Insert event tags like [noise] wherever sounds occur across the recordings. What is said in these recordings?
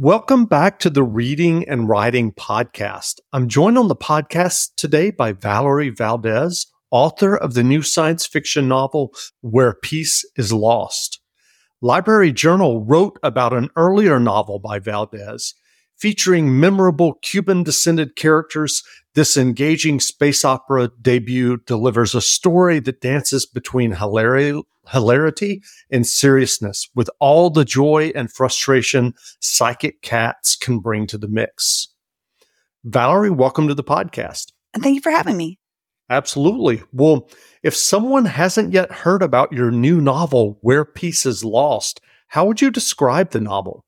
Welcome back to the Reading and Writing Podcast. I'm joined on the podcast today by Valerie Valdes, author of the new science fiction novel Where Peace is Lost. Library Journal wrote about an earlier novel by Valdes featuring memorable Cuban descended characters. This engaging space opera debut delivers a story that dances between hilarity hilarity and seriousness with all the joy and frustration psychic cats can bring to the mix. Valerie, welcome to the podcast. And thank you for having me. Absolutely. Well, if someone hasn't yet heard about your new novel, Where Peace is Lost, how would you describe the novel?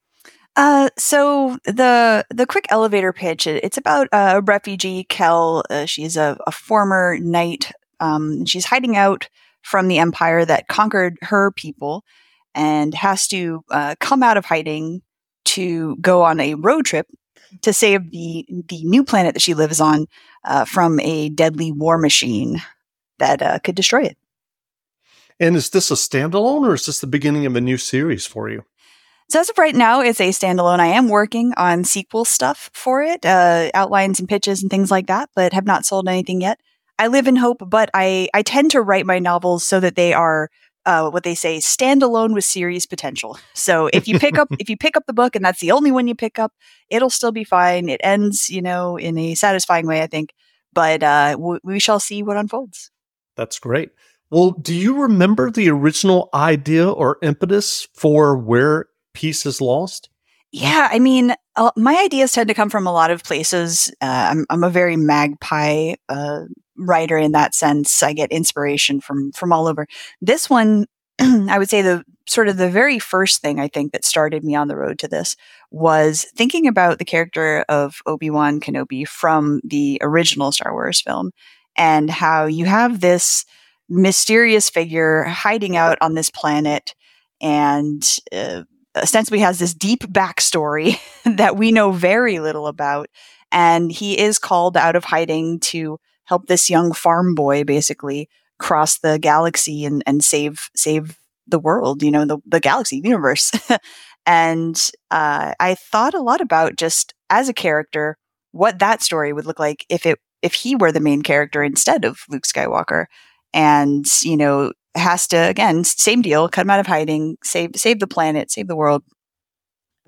Uh, so the the quick elevator pitch it's about a refugee Kel. Uh, she's a, a former knight. Um, she's hiding out from the empire that conquered her people and has to uh, come out of hiding to go on a road trip to save the the new planet that she lives on uh, from a deadly war machine that uh, could destroy it. And is this a standalone, or is this the beginning of a new series for you? So as of right now, it's a standalone. I am working on sequel stuff for it, uh, outlines and pitches and things like that, but have not sold anything yet. I live in hope, but I, I tend to write my novels so that they are uh, what they say standalone with series potential. So if you pick up [laughs] if you pick up the book and that's the only one you pick up, it'll still be fine. It ends, you know, in a satisfying way, I think. But uh, w- we shall see what unfolds. That's great. Well, do you remember the original idea or impetus for where peace is lost? Yeah, I mean, uh, my ideas tend to come from a lot of places. Uh, I'm, I'm, a very magpie uh, writer in that sense. I get inspiration from from all over. This one, [clears throat] I would say the sort of the very first thing I think that started me on the road to this was thinking about the character of Obi Wan Kenobi from the original Star Wars film, and how you have this mysterious figure hiding out on this planet and uh, ostensibly has this deep backstory [laughs] that we know very little about. And he is called out of hiding to help this young farm boy basically cross the galaxy and, and save save the world, you know, the, the galaxy universe. [laughs] and uh, I thought a lot about just as a character what that story would look like if it if he were the main character instead of Luke Skywalker. And, you know, has to again same deal cut him out of hiding save save the planet save the world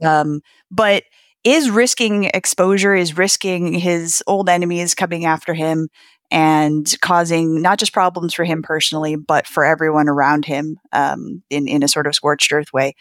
um but is risking exposure is risking his old enemies coming after him and causing not just problems for him personally but for everyone around him um, in in a sort of scorched earth way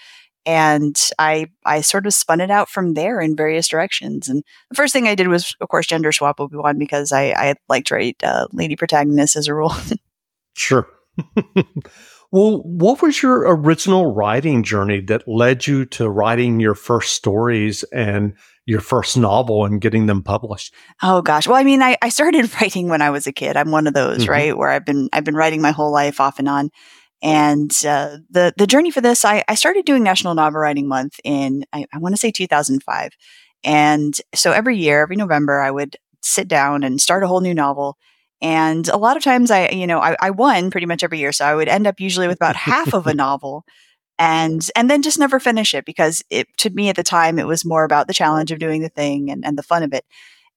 and I I sort of spun it out from there in various directions. And the first thing I did was, of course, gender swap Obi Wan because I I like to write uh, lady protagonists as a rule. [laughs] sure. [laughs] well, what was your original writing journey that led you to writing your first stories and your first novel and getting them published? Oh gosh. Well, I mean, I, I started [laughs] writing when I was a kid. I'm one of those, mm-hmm. right? Where I've been I've been writing my whole life off and on. And uh, the the journey for this, I, I started doing National Novel Writing Month in I, I want to say 2005. And so every year, every November, I would sit down and start a whole new novel and a lot of times I, you know, I, I won pretty much every year. So I would end up usually with about half of a [laughs] novel and and then just never finish it because it to me at the time it was more about the challenge of doing the thing and, and the fun of it.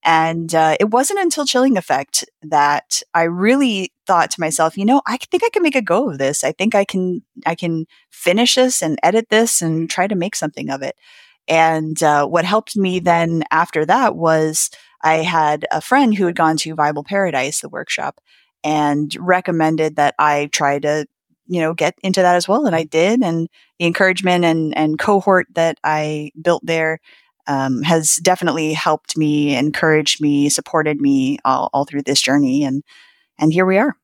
And uh, it wasn't until Chilling Effect that I really thought to myself, you know, I think I can make a go of this. I think I can I can finish this and edit this and try to make something of it. And uh, what helped me then after that was I had a friend who had gone to Viable Paradise, the workshop, and recommended that I try to, you know, get into that as well. And I did. And the encouragement and, and cohort that I built there um, has definitely helped me, encouraged me, supported me all, all through this journey. And, and here we are.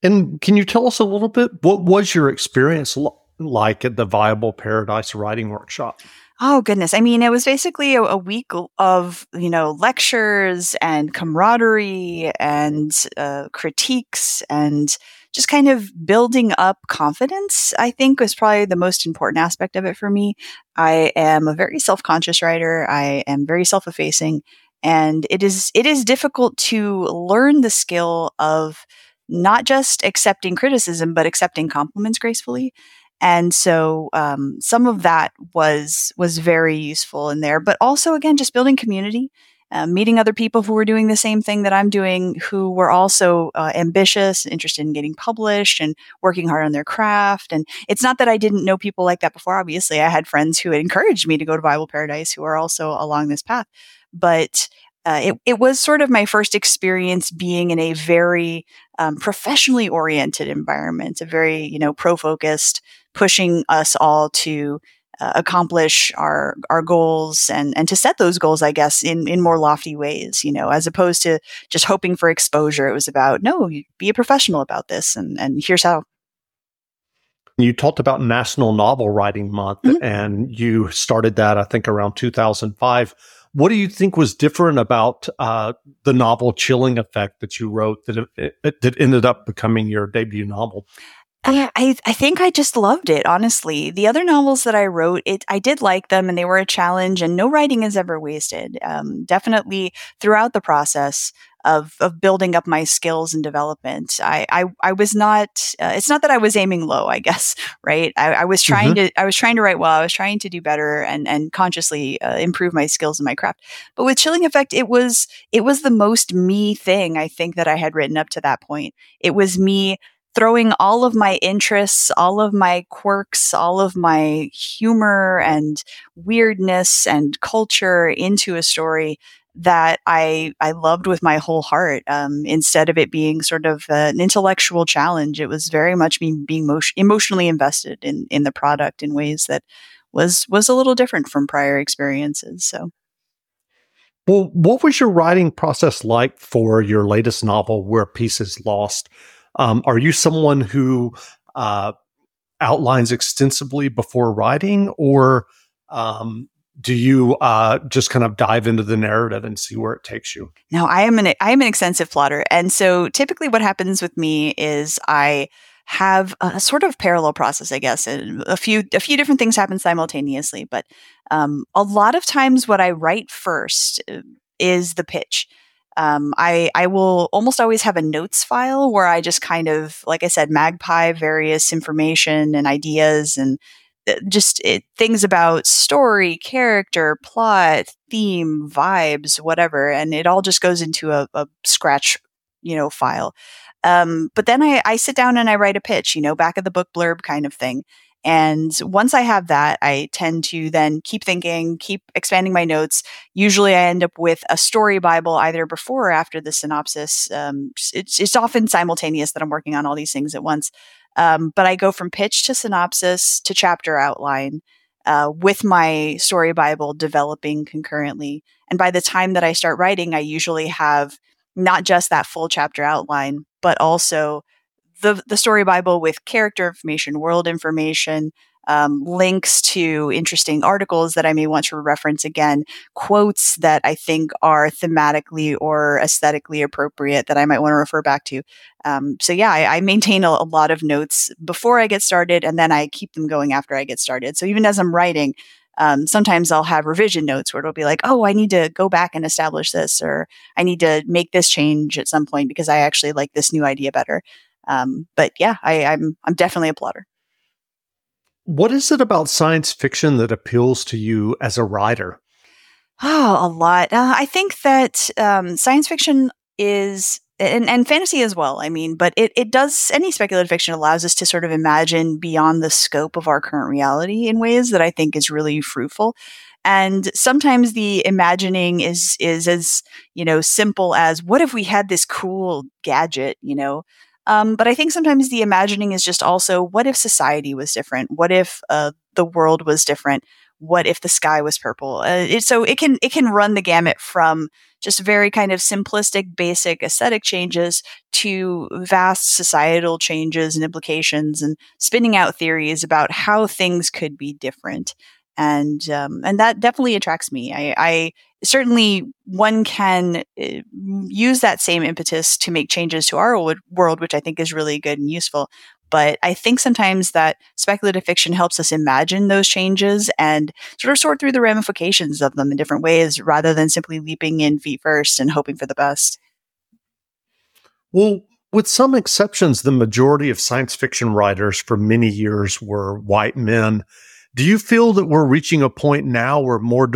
And can you tell us a little bit? What was your experience like at the Viable Paradise Writing Workshop? Oh goodness. I mean, it was basically a, a, week of, you know, lectures and camaraderie and uh, critiques and just kind of building up confidence, I think was probably the most important aspect of it for me. I am a very self-conscious writer. I am very self-effacing and it is it is difficult to learn the skill of not just accepting criticism but accepting compliments gracefully And so um, some of that was was very useful in there, but also again just building community, uh, meeting other people who were doing the same thing that I'm doing, who were also uh, ambitious, interested in getting published, and working hard on their craft. And it's not that I didn't know people like that before. Obviously, I had friends who had encouraged me to go to Viable Paradise who are also along this path, but uh, it, it was sort of my first experience being in a very um, professionally oriented environment, a very, you know, pro focused, pushing us all to uh, accomplish our our goals and and to set those goals i guess in in more lofty ways you know as opposed to just hoping for exposure it was about no be a professional about this and and here's how you talked about national novel writing month mm-hmm. and you started that i think around 2005 what do you think was different about uh, the novel Chilling Effect that you wrote that it, it, that ended up becoming your debut novel? I, I, I think I just loved it, honestly. The other novels that I wrote, it I did like them and they were a challenge and no writing is ever wasted. Um, definitely throughout the process, of of building up my skills and development. I I, I was not. Uh, it's not that I was aiming low. I guess [laughs] right. I, I was trying mm-hmm. to. I was trying to write well. I was trying to do better and and consciously uh, improve my skills in my craft. But with Chilling Effect, it was it was the most me thing I think that I had written up to that point. It was me throwing all of my interests, all of my quirks, all of my humor and weirdness and culture into a story that I I loved with my whole heart. Um, instead of it being sort of an intellectual challenge, it was very much me being mo- emotionally invested in in the product in ways that was was a little different from prior experiences. So. Well, what was your writing process like for your latest novel, Where Peace is Lost? Um, are you someone who uh, outlines extensively before writing, or um, do you uh, just kind of dive into the narrative and see where it takes you? No, I am an I am an extensive plotter, and so typically what happens with me is I have a sort of parallel process, I guess. And a few a few different things happen simultaneously, but um, a lot of times what I write first uh, is the pitch. Um, I I will almost always have a notes file where I just kind of, like I said, magpie various information and ideas and uh, just it, things about story, character, plot, theme, vibes, whatever, and it all just goes into a, a scratch, you know, file. Um, but then I, I sit down and I write a pitch, you know, back of the book blurb kind of thing. And once I have that, I tend to then keep thinking, keep expanding my notes. Usually I end up with a story Bible either before or after the synopsis. Um, it's, it's often simultaneous that I'm working on all these things at once. Um, but I go from pitch to synopsis to chapter outline uh, with my story Bible developing concurrently. And by the time that I start writing, I usually have not just that full chapter outline, but also the, the story Bible with character information, world information, um, links to interesting articles that I may want to reference again, quotes that I think are thematically or aesthetically appropriate that I might want to refer back to. Um, so yeah, I, I maintain a, a, lot of notes before I get started, and then I keep them going after I get started. So even as I'm writing, um, sometimes I'll have revision notes where it'll be like, oh, I need to go back and establish this, or I need to make this change at some point because I actually like this new idea better. Um, but yeah, I, I'm I'm definitely a plotter. What is it about science fiction that appeals to you as a writer? Oh, a lot. Uh, I think that um, science fiction is, and, and, fantasy as well. I mean, but it, it does, any speculative fiction allows us to sort of imagine beyond the scope of our current reality in ways that I think is really fruitful. And sometimes the imagining is, is as, you know, simple as what if we had this cool gadget, you know? Um, but I think sometimes the imagining is just also what if society was different? What if uh, the world was different? What if the sky was purple? Uh, it, so it can it can run the gamut from just very kind of simplistic, basic aesthetic changes to vast societal changes and implications, and spinning out theories about how things could be different and um, and that definitely attracts me. I, I certainly one can uh, use that same impetus to make changes to our world, which I think is really good and useful. But I think sometimes that speculative fiction helps us imagine those changes and sort of sort through the ramifications of them in different ways rather than simply leaping in feet first and hoping for the best. Well, With some exceptions, the majority of science fiction writers for many years were white men. Do you feel that we're reaching a point now where more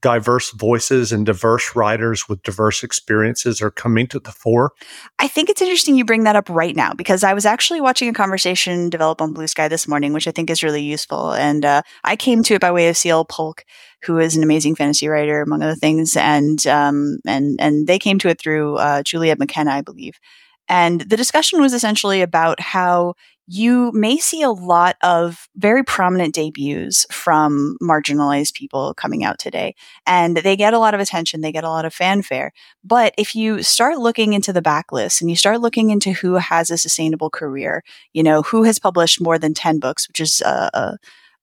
diverse voices and diverse writers with diverse experiences are coming to the fore? I think it's interesting you bring that up right now because I was actually watching a conversation develop on Blue Sky this morning, which I think is really useful. And uh, I came to it by way of CL Polk, who is an amazing fantasy writer, among other things, and um, and and they came to it through uh, Juliet McKenna, I believe. And the discussion was essentially about how you may see a lot of very prominent debuts from marginalized people coming out today. And they get a lot of attention, they get a lot of fanfare. But if you start looking into the backlist and you start looking into who has a sustainable career, you know, who has published more than 10 books, which is uh, uh,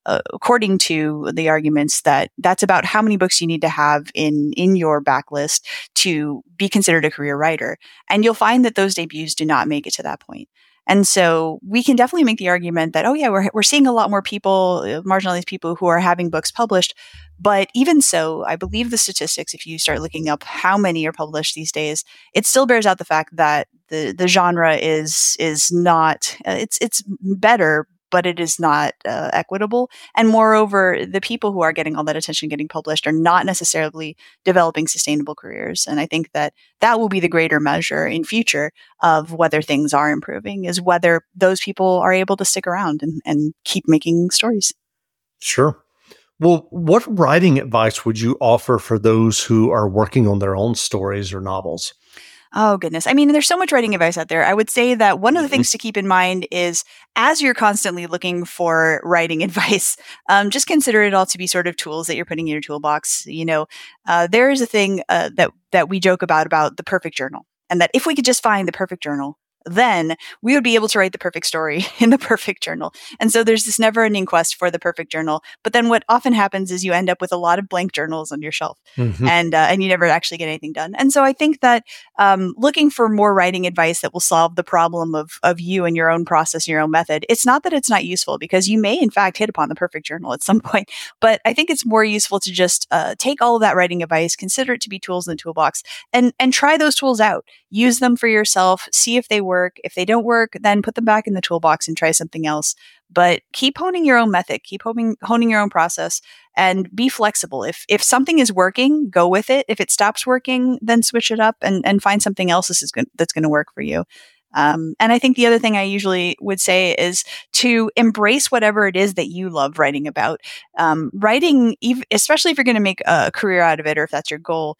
uh, according to the arguments that that's about how many books you need to have in in your backlist to be considered a career writer and you'll find that those debuts do not make it to that point and so we can definitely make the argument that, oh, yeah, we're, we're seeing a lot more people, uh, marginalized people who are having books published. But even so, I believe the statistics, if you start looking up how many are published these days, it still bears out the fact that the, the genre is, is not, uh, it's, it's better, but it is not uh, equitable. And moreover, the people who are getting all that attention getting published are not necessarily developing sustainable careers. And I think that that will be the greater measure in future of whether things are improving is whether those people are able to stick around and, and keep making stories. Sure. Well, what writing advice would you offer for those who are working on their own stories or novels? Oh, goodness. I mean, there's so much writing advice out there. I would say that one of the things mm-hmm. to keep in mind is as you're constantly looking for writing [laughs] advice, um, just consider it all to be sort of tools that you're putting in your toolbox. You know, uh, there is a thing uh, that, that we joke about, about the perfect journal. And that if we could just find the perfect journal, then we would be able to write the perfect story [laughs] in the perfect journal. And so there's this never ending quest for the perfect journal. But then what often happens is you end up with a lot of blank journals on your shelf mm-hmm. and, uh, and you never actually get anything done. And so I think that um, looking for more writing advice that will solve the problem of, of you and your own process, and your own method, it's not that it's not useful because you may in fact hit upon the perfect journal at some [laughs] point. But I think it's more useful to just uh, take all of that writing advice, consider it to be tools in the toolbox and, and try those tools out. Use them for yourself, see if they work work. If they don't work, then put them back in the toolbox and try something else. But keep honing your own method, keep honing, honing your own process and be flexible. If if something is working, go with it. If it stops working, then switch it up and, and find something else that's, good, that's going to work for you. Um, and I think the other thing I usually would say is to embrace whatever it is that you love writing about. Um, writing, especially if you're going to make a career out of it or if that's your goal,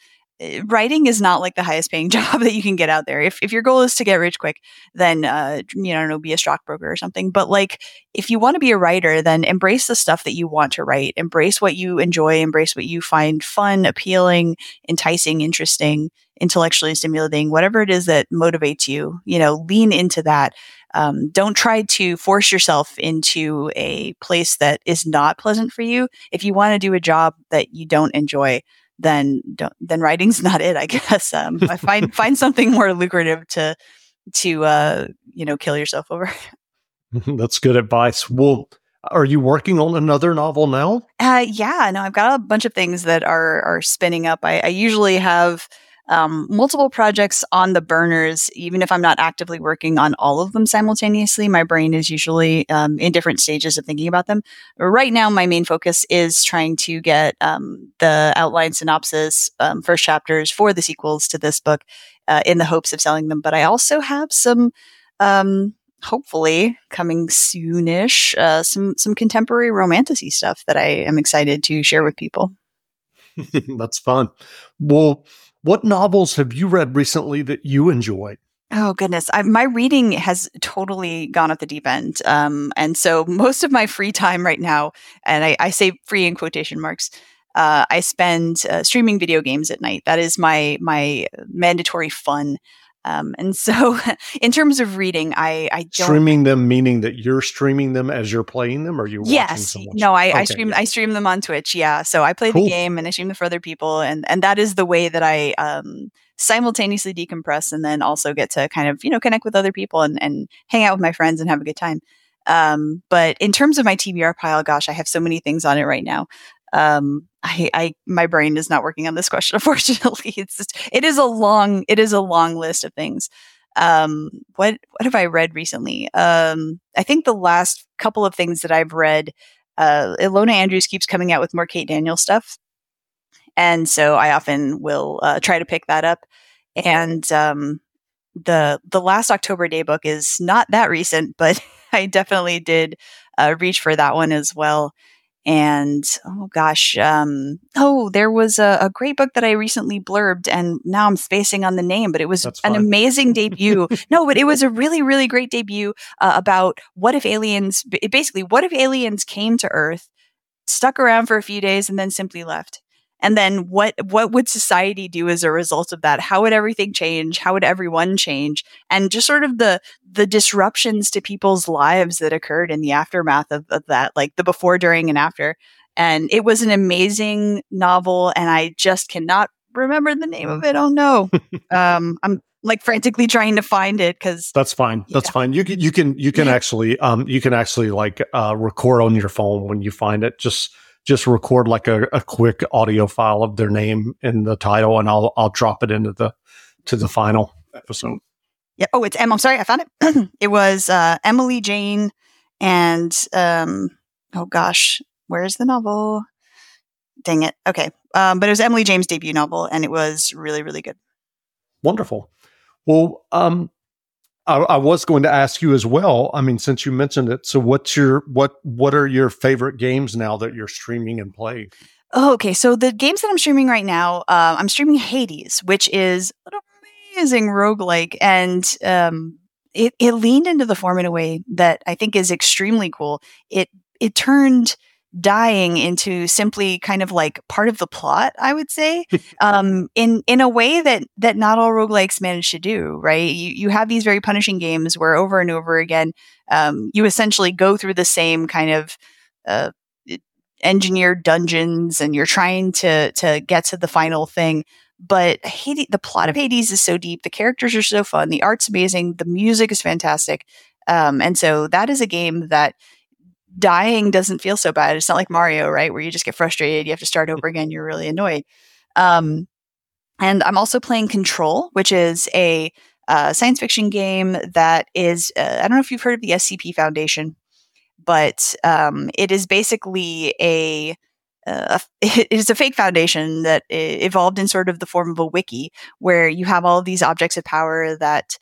writing is not like the highest paying [laughs] job that you can get out there. If, if your goal is to get rich quick, then, uh, you know, know, be a stockbroker or something. But like, if you want to be a writer, then embrace the stuff that you want to write. Embrace what you enjoy. Embrace what you find fun, appealing, enticing, interesting, intellectually stimulating, whatever it is that motivates you, you know, lean into that. Um, don't try to force yourself into a place that is not pleasant for you. If you want to do a job that you don't enjoy, then don't, then writing's [laughs] not it. I guess um, I find [laughs] find something more lucrative to to uh, you know kill yourself over. [laughs] That's good advice. Well, are you working on another novel now? Uh, yeah, no, I've got a bunch of things that are are spinning up. I, I usually have um, multiple projects on the burners, even if I'm not actively working on all of them simultaneously. My brain is usually um, in different stages of thinking about them. Right now, my main focus is trying to get um, the outline synopsis, um, first chapters for the sequels to this book uh, in the hopes of selling them. But I also have some um, hopefully coming soonish uh, some some contemporary romantasy stuff that I am excited to share with people. [laughs] That's fun. Well, what novels have you read recently that you enjoyed? Oh goodness, I, my reading has totally gone off the deep end, um, and so most of my free time right now, and I, I say free in quotation marks, uh, I spend uh, streaming video games at night. That is my my mandatory fun. Um, and so, [laughs] in terms of reading, I, I don't streaming them meaning that you're streaming them as you're playing them, or you yes, no, I, okay. I stream I stream them on Twitch. Yeah, so I play cool. the game and I stream them for other people, and and that is the way that I um, simultaneously decompress and then also get to kind of you know connect with other people and and hang out with my friends and have a good time. Um, but in terms of my TBR pile, gosh, I have so many things on it right now. Um, I, I, my brain is not working on this question. [laughs] Unfortunately, it's just, it is a long, it is a long list of things. Um, what what have I read recently? Um, I think the last couple of things that I've read, uh, Ilona Andrews keeps coming out with more Kate Daniel stuff, and so I often will uh, try to pick that up. And um, the the last October Daye book is not that recent, but [laughs] I definitely did uh, reach for that one as well. And oh gosh, um, oh, there was a, a, great book that I recently blurbed, and now I'm spacing on the name, but it was an amazing [laughs] debut. no, but it was a really, really great debut uh, about what if aliens, basically, what if aliens came to Earth, stuck around for a few days, and then simply left and then what what would society do as a result of that? How would everything change? How would everyone change? And just sort of the the disruptions to people's lives that occurred in the aftermath of, of that like the before during and after. And it was an amazing novel and i just cannot remember the name of it. Oh no. [laughs] Um i'm like frantically trying to find it because that's fine. That's yeah. fine. You can you can you can [laughs] actually um you can actually like uh record on your phone when you find it. Just just record like a, a quick audio file of their name in the title and I'll I'll drop it into the to the final episode. Yeah. Oh, it's Em. I'm sorry, I found it. [clears throat] it was uh, Emily Jane and um oh gosh, where's the novel? Dang it. Okay. Um, but it was Emily Jane's debut novel and it was really, really good. Wonderful. Well, um, I, I, was going to ask you as well. I mean, since you mentioned it, so what's your what what are your favorite games now that you're streaming and playing? Oh, okay, so the games that I'm streaming right now, uh, I'm streaming Hades, which is an amazing roguelike, and um, it it leaned into the form in a way that I think is extremely cool. It it turned dying into simply kind of like part of the plot, I would say, um, in in a way that that not all roguelikes manage to do. Right? You you have these very punishing games where over and over again, um, you essentially go through the same kind of uh, engineered dungeons, and you're trying to to get to the final thing. But Hades, the plot of Hades is so deep. The characters are so fun. The art's amazing. The music is fantastic. Um, and so that is a game that dying doesn't feel so bad. It's not like Mario, right? Where you just get frustrated, you have to start over [laughs] again, you're really annoyed. Um, and I'm also playing Control, which is a uh, science fiction game that is, uh, I don't know if you've heard of the SCP Foundation, but um, it is basically a, uh, [laughs] it is a fake foundation that evolved in sort of the form of a wiki where you have all of these objects of power that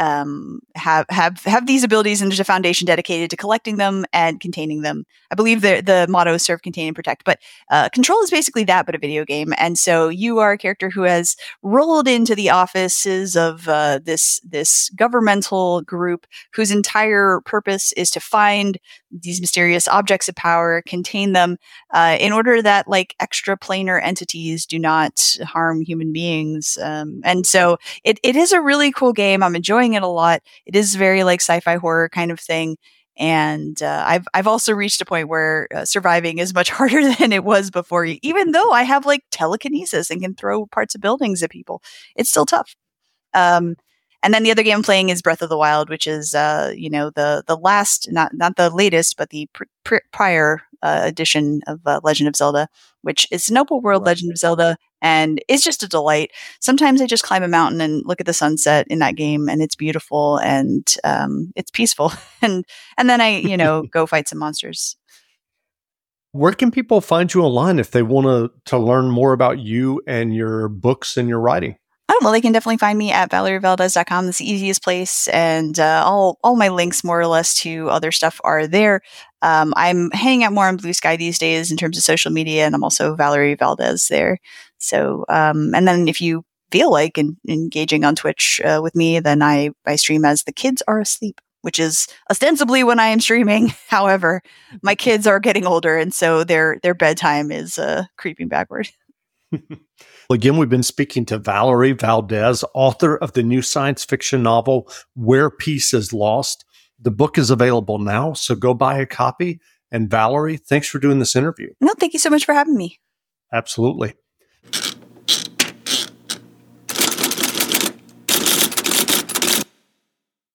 um, have have have these abilities, and there's a foundation dedicated to collecting them and containing them. I believe the the motto is serve, contain, and protect. But uh, Control is basically that, but a video game. And so you are a character who has rolled into the offices of uh, this this governmental group whose entire purpose is to find these mysterious objects of power, contain them, uh, in order that like extra planar entities do not harm human beings. Um, and so it, it is a really cool game. I'm enjoying it a lot. It is very like sci-fi horror kind of thing. And uh, I've I've also reached a point where uh, surviving is much [laughs] harder than it was before. Even though I have like telekinesis and can throw parts of buildings at people, it's still tough. Um, and then the other game I'm playing is Breath of the Wild, which is uh, you know the the last, not not the latest, but the pr- pr- prior uh, edition of uh, Legend of Zelda, which is an open world right. Legend of Zelda, and it's just a delight. Sometimes I just climb a mountain and look at the sunset in that game, and it's beautiful and um, it's peaceful, [laughs] and and then I you know [laughs] go fight some monsters. Where can people find you online if they want to to learn more about you and your books and your writing? Oh, well, they can definitely find me at valerievaldes.com. That's the easiest place. And uh, all, all my links, more or less, to other stuff are there. Um, I'm hanging out more on Blue Sky these days in terms of social media, and I'm also Valerie Valdes there. So, um, and then if you feel like in, engaging on Twitch uh, with me, then I, I stream as the kids are asleep, which is ostensibly when I am streaming. [laughs] However, my kids are getting older, and so their their bedtime is uh, creeping backward. [laughs] Again, we've been speaking to Valerie Valdes, author of the new science fiction novel, Where Peace is Lost. The book is available now, so go buy a copy. And Valerie, thanks for doing this interview. No, thank you so much for having me. Absolutely.